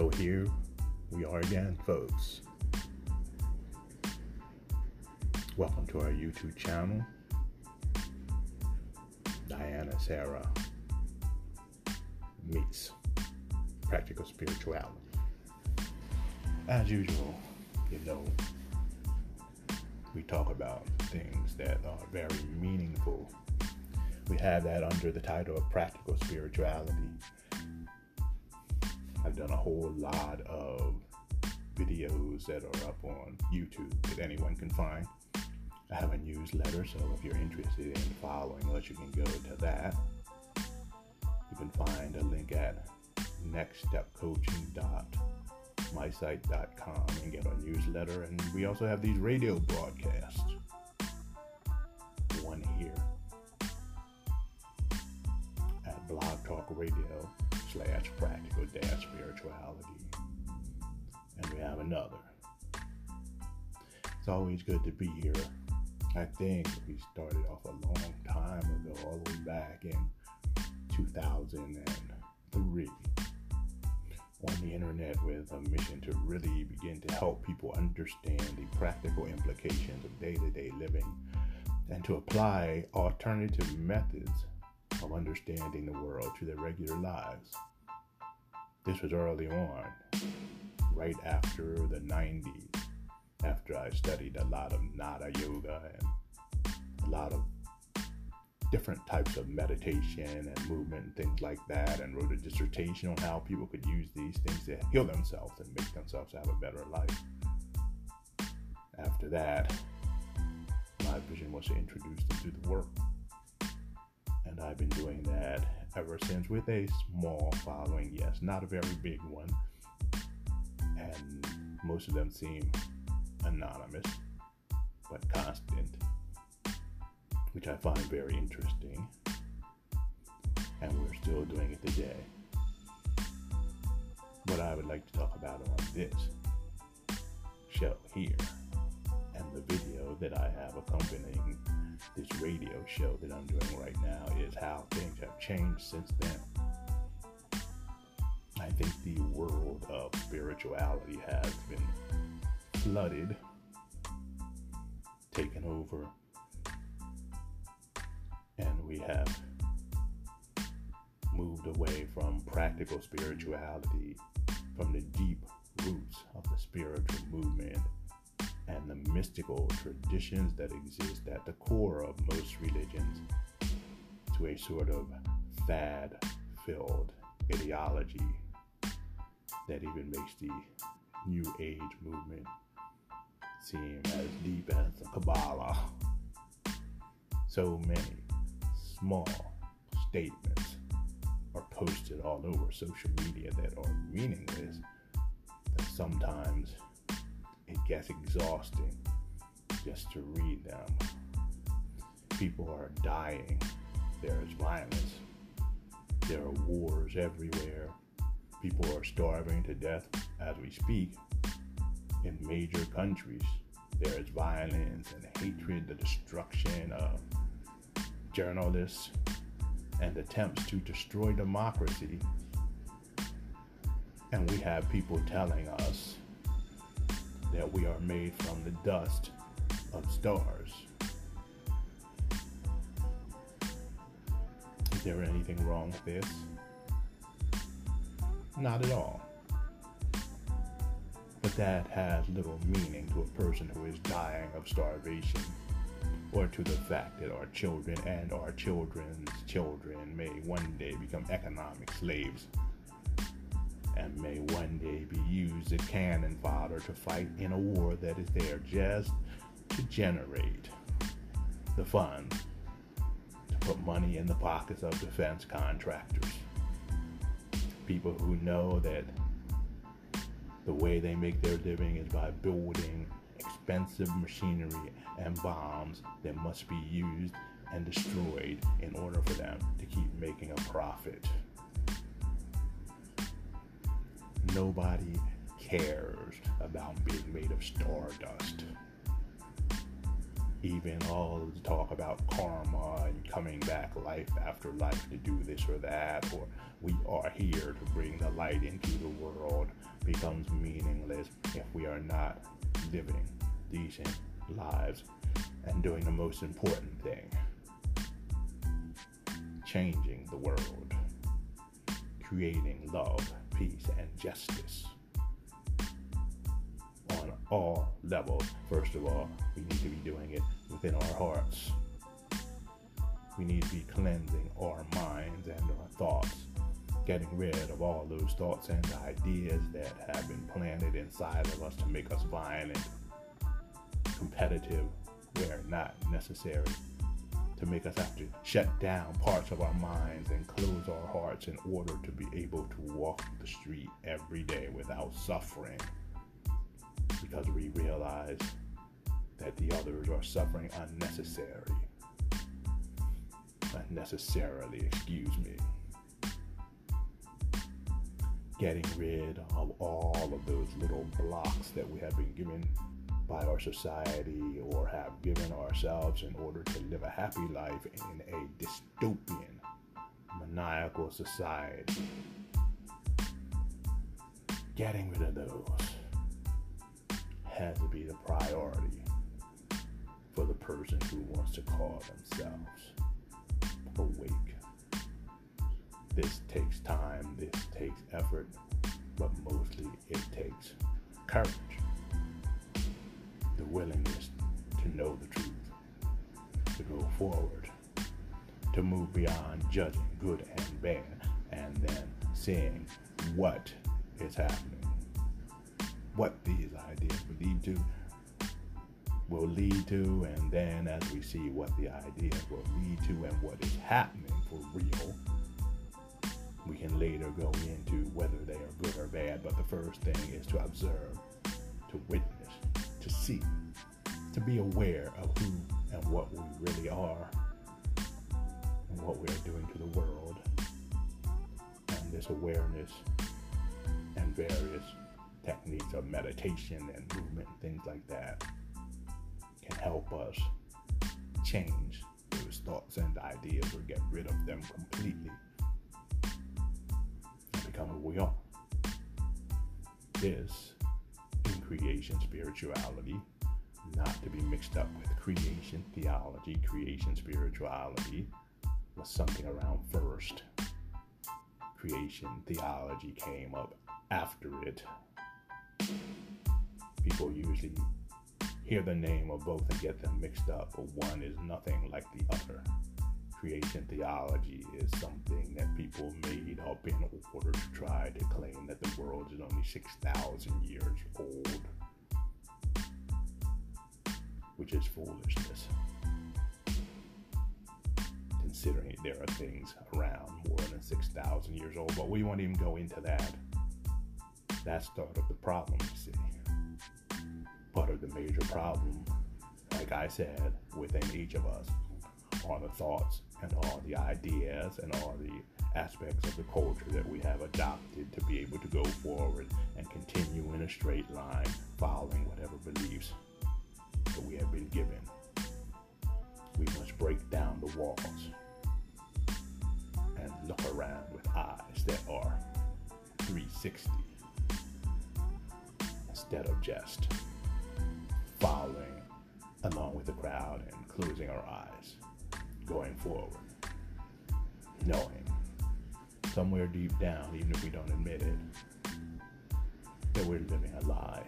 So here we are again, folks. Welcome to our YouTube channel. Diana Sarah meets practical spirituality. As usual, you know, we talk about things that are very meaningful. We have that under the title of practical spirituality. I've done a whole lot of videos that are up on YouTube that anyone can find. I have a newsletter, so if you're interested in following us, you can go to that. You can find a link at nextstepcoaching.mysite.com and get our newsletter. And we also have these radio broadcasts. One here at Blog Talk Radio slash practical dash spirituality. And we have another. It's always good to be here. I think we started off a long time ago, all the way back in 2003 on the internet with a mission to really begin to help people understand the practical implications of day to day living and to apply alternative methods of understanding the world to their regular lives. This was early on, right after the 90s, after I studied a lot of Nada yoga and a lot of different types of meditation and movement and things like that, and wrote a dissertation on how people could use these things to heal themselves and make themselves have a better life. After that, my vision was to introduce them to the work. I've been doing that ever since with a small following, yes, not a very big one. And most of them seem anonymous, but constant which I find very interesting. And we're still doing it today. What I would like to talk about on this show here and the video that I have accompanying this radio show that I'm doing right now is how things have changed since then. I think the world of spirituality has been flooded, taken over and we have moved away from practical spirituality, from the deep roots of the spiritual movement the mystical traditions that exist at the core of most religions, to a sort of fad filled ideology that even makes the New Age movement seem as deep as the Kabbalah. So many small statements are posted all over social media that are meaningless that sometimes it gets exhausting just to read them. People are dying. There is violence. There are wars everywhere. People are starving to death as we speak. In major countries, there is violence and hatred, the destruction of journalists and attempts to destroy democracy. And we have people telling us that we are made from the dust of stars. Is there anything wrong with this? Not at all. But that has little meaning to a person who is dying of starvation or to the fact that our children and our children's children may one day become economic slaves and may one day be used as cannon fodder to fight in a war that is there just to generate the funds to put money in the pockets of defense contractors. People who know that the way they make their living is by building expensive machinery and bombs that must be used and destroyed in order for them to keep making a profit. Nobody cares about being made of stardust. even all the talk about karma and coming back life after life to do this or that, or we are here to bring the light into the world becomes meaningless if we are not living decent lives and doing the most important thing changing the world, creating love, peace, and justice on all levels. First of all, we need to be doing it within our hearts. We need to be cleansing our minds and our thoughts, getting rid of all those thoughts and ideas that have been planted inside of us to make us violent, competitive, where not necessary, to make us have to shut down parts of our minds and close our hearts in order to be able to walk the street every day without suffering because we realize that the others are suffering unnecessary. Unnecessarily, excuse me. Getting rid of all of those little blocks that we have been given by our society or have given ourselves in order to live a happy life in a dystopian, maniacal society. Getting rid of those has to be the priority for the person who wants to call themselves awake. This takes time, this takes effort, but mostly it takes courage, willingness to know the truth, to go forward, to move beyond judging good and bad, and then seeing what is happening. What these ideas will lead to will lead to and then as we see what the ideas will lead to and what is happening for real we can later go into whether they are good or bad but the first thing is to observe to witness to see to be aware of who and what we really are and what we are doing to the world and this awareness and various techniques of meditation and movement and things like that can help us change those thoughts and ideas or get rid of them completely and become who we are. This creation spirituality, not to be mixed up with creation theology, creation spirituality, was something around first. Creation theology came up after it people usually hear the name of both and get them mixed up, but one is nothing like the other. Creation theology is something that people made up in order to try to claim that the world is only 6,000 years old, which is foolishness. Considering there are things around more than 6,000 years old, but we won't even go into that. That's part of the problem, you see. Part of the major problem, like I said, within each of us are the thoughts and all the ideas and all the aspects of the culture that we have adopted to be able to go forward and continue in a straight line following whatever beliefs that we have been given. We must break down the walls and look around with eyes that are 360 instead of just following along with the crowd and closing our eyes, going forward, knowing somewhere deep down, even if we don't admit it, that we're living a lie.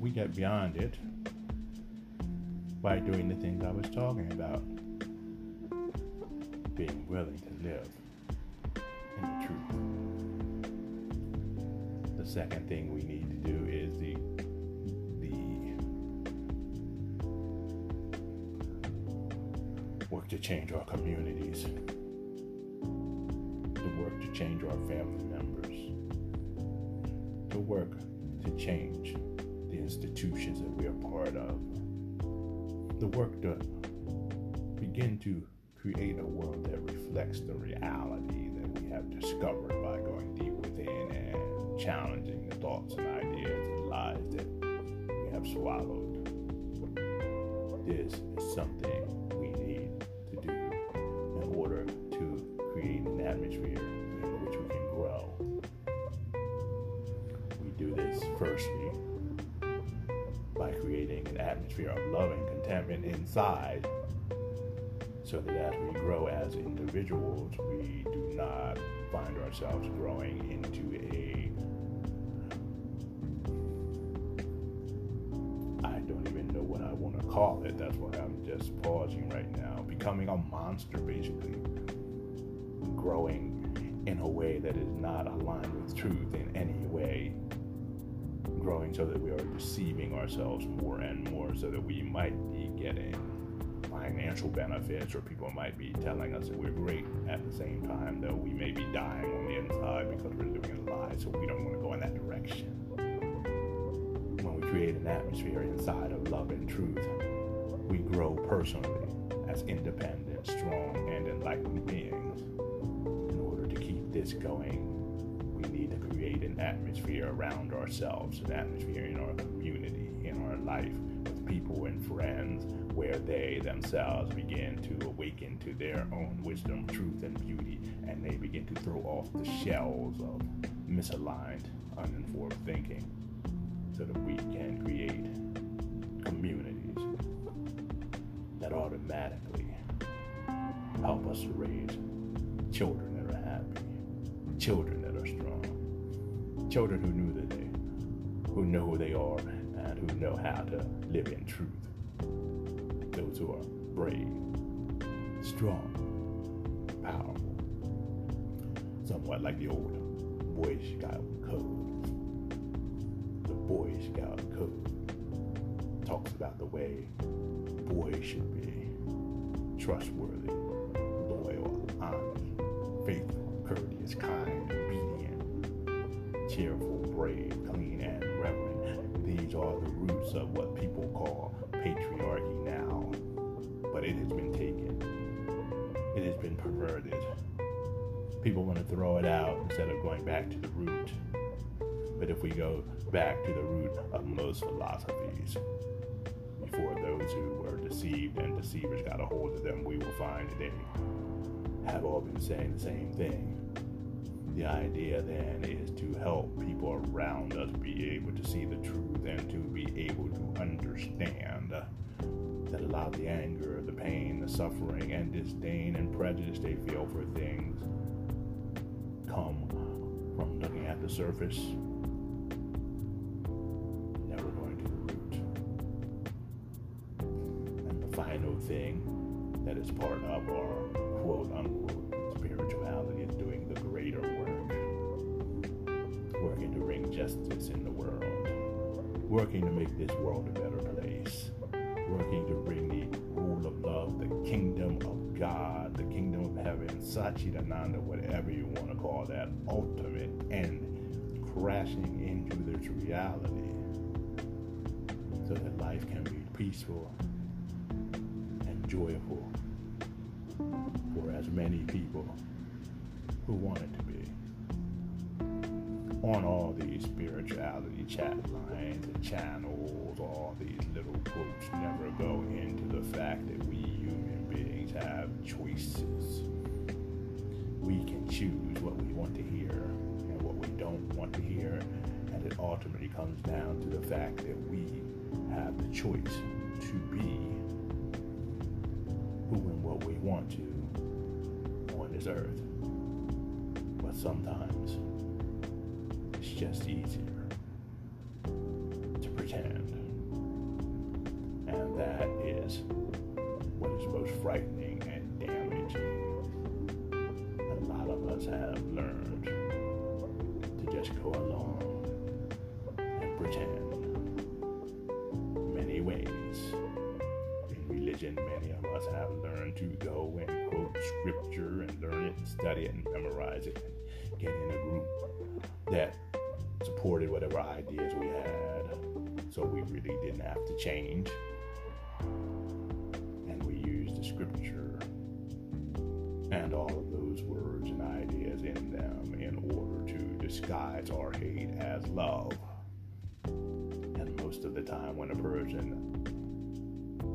We get beyond it by doing the things I was talking about. Being willing to live in the truth. The second thing we need to do is the the work to change our communities. The work to change our family members. The work to change the institutions that we are part of the work to begin to create a world that reflects the reality that have discovered by going deep within and challenging the thoughts and ideas and lies that we have swallowed. This is something we need to do in order to create an atmosphere in which we can grow. We do this firstly by creating an atmosphere of love and contentment inside so that as we grow as individuals, we do not find ourselves growing into a I don't even know what I want to call it. That's why I'm just pausing right now. Becoming a monster, basically. Growing in a way that is not aligned with truth in any way. Growing so that we are deceiving ourselves more and more so that we might be getting financial benefits, or people might be telling us that we're great at the same time, though we may be dying on the inside because we're living a lie, so we don't want to go in that direction. When we create an atmosphere inside of love and truth, we grow personally as independent, strong, and enlightened beings. In order to keep this going, we need to create an atmosphere around ourselves, an atmosphere in our community, in our life, with people and friends where they themselves begin to awaken to their own wisdom, truth, and beauty, and they begin to throw off the shells of misaligned, uninformed thinking so that we can create communities that automatically help us raise children that are happy, children that are strong, children who knew the day, who know who they are, and who know how to live in truth who are brave, strong, powerful, somewhat like the old Boy Scout code. The Boy Scout code talks about the way boys should be trustworthy, loyal, honest, faithful, courteous, kind, obedient, cheerful, brave, clean, and reverent. These are the roots of what people call patriarchy it has been taken. It has been perverted. People want to throw it out instead of going back to the root. But if we go back to the root of most philosophies, before those who were deceived and deceivers got a hold of them, we will find that they have all been saying the same thing. The idea then is to help people around us be able to see the truth and to be able to understand that a lot of the anger, the pain, the suffering, and disdain and prejudice they feel for things come from looking at the surface, never going to the root. And the final thing that is part of our quote unquote spirituality is doing the greater work, working to bring justice in the world, working to make this world a better place, heaven, Satchidananda, whatever you want to call that, ultimate end, crashing into this reality so that life can be peaceful and joyful for as many people who want it to be. On all these spirituality chat lines and channels, all these little quotes never go into the fact that we human beings have choices. We can choose what we want to hear and what we don't want to hear, and it ultimately comes down to the fact that we have the choice to be who and what we want to on this earth. But sometimes it's just easier religion, many of us have learned to go and quote scripture and learn it and study it and memorize it and get in a group that supported whatever ideas we had. So we really didn't have to change. And we used the scripture and all of those words and ideas in them in order to disguise our hate as love. And most of the time, when a person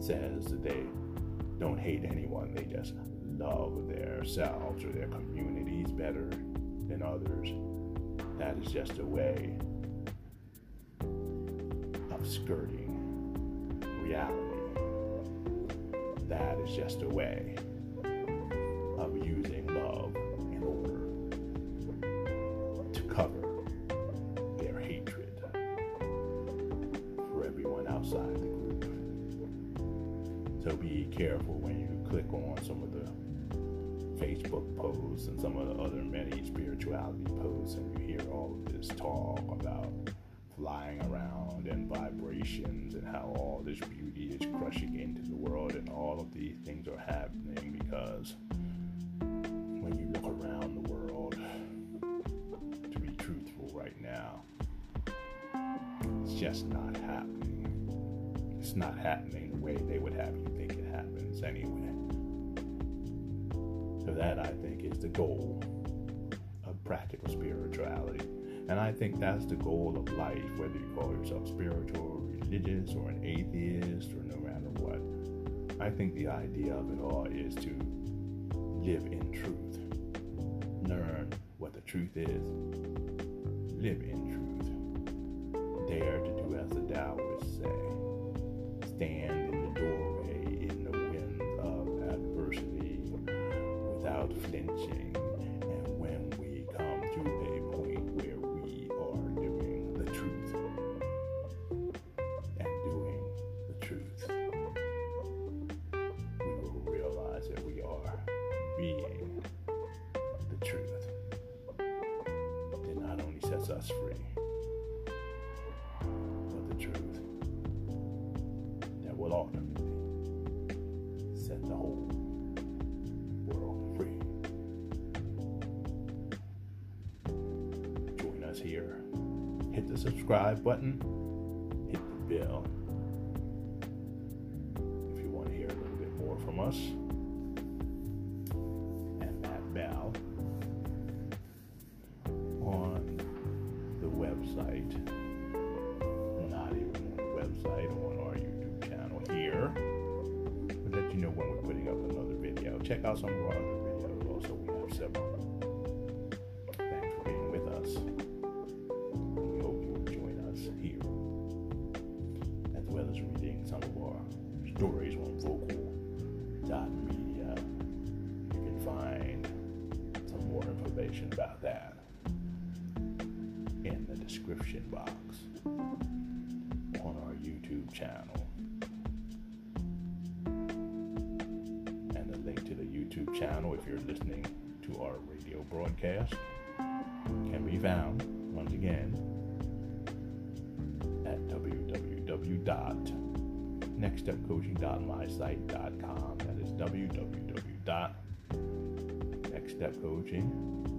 says that they don't hate anyone, they just love their selves or their communities better than others. That is just a way of skirting reality. That is just a way vibrations and how all this beauty is crushing into the world, and all of these things are happening because when you look around the world, to be truthful right now, it's just not happening. It's not happening the way they would have you think it happens anyway. So that I think is the goal of practical spirituality. And I think that's the goal of life, whether you call yourself spiritual religious or an atheist or no matter what. I think the idea of it all is to live in truth. Learn what the truth is. Live in truth. Dare to do as the Taoists say. Stand sets us free, but the truth that will ultimately set the whole world free. Join us here. Hit the subscribe button, Check out some of our channel, if you're listening to our radio broadcast, can be found once again at www.nextstepcoaching.mysite.com. That is www.nextstepcoaching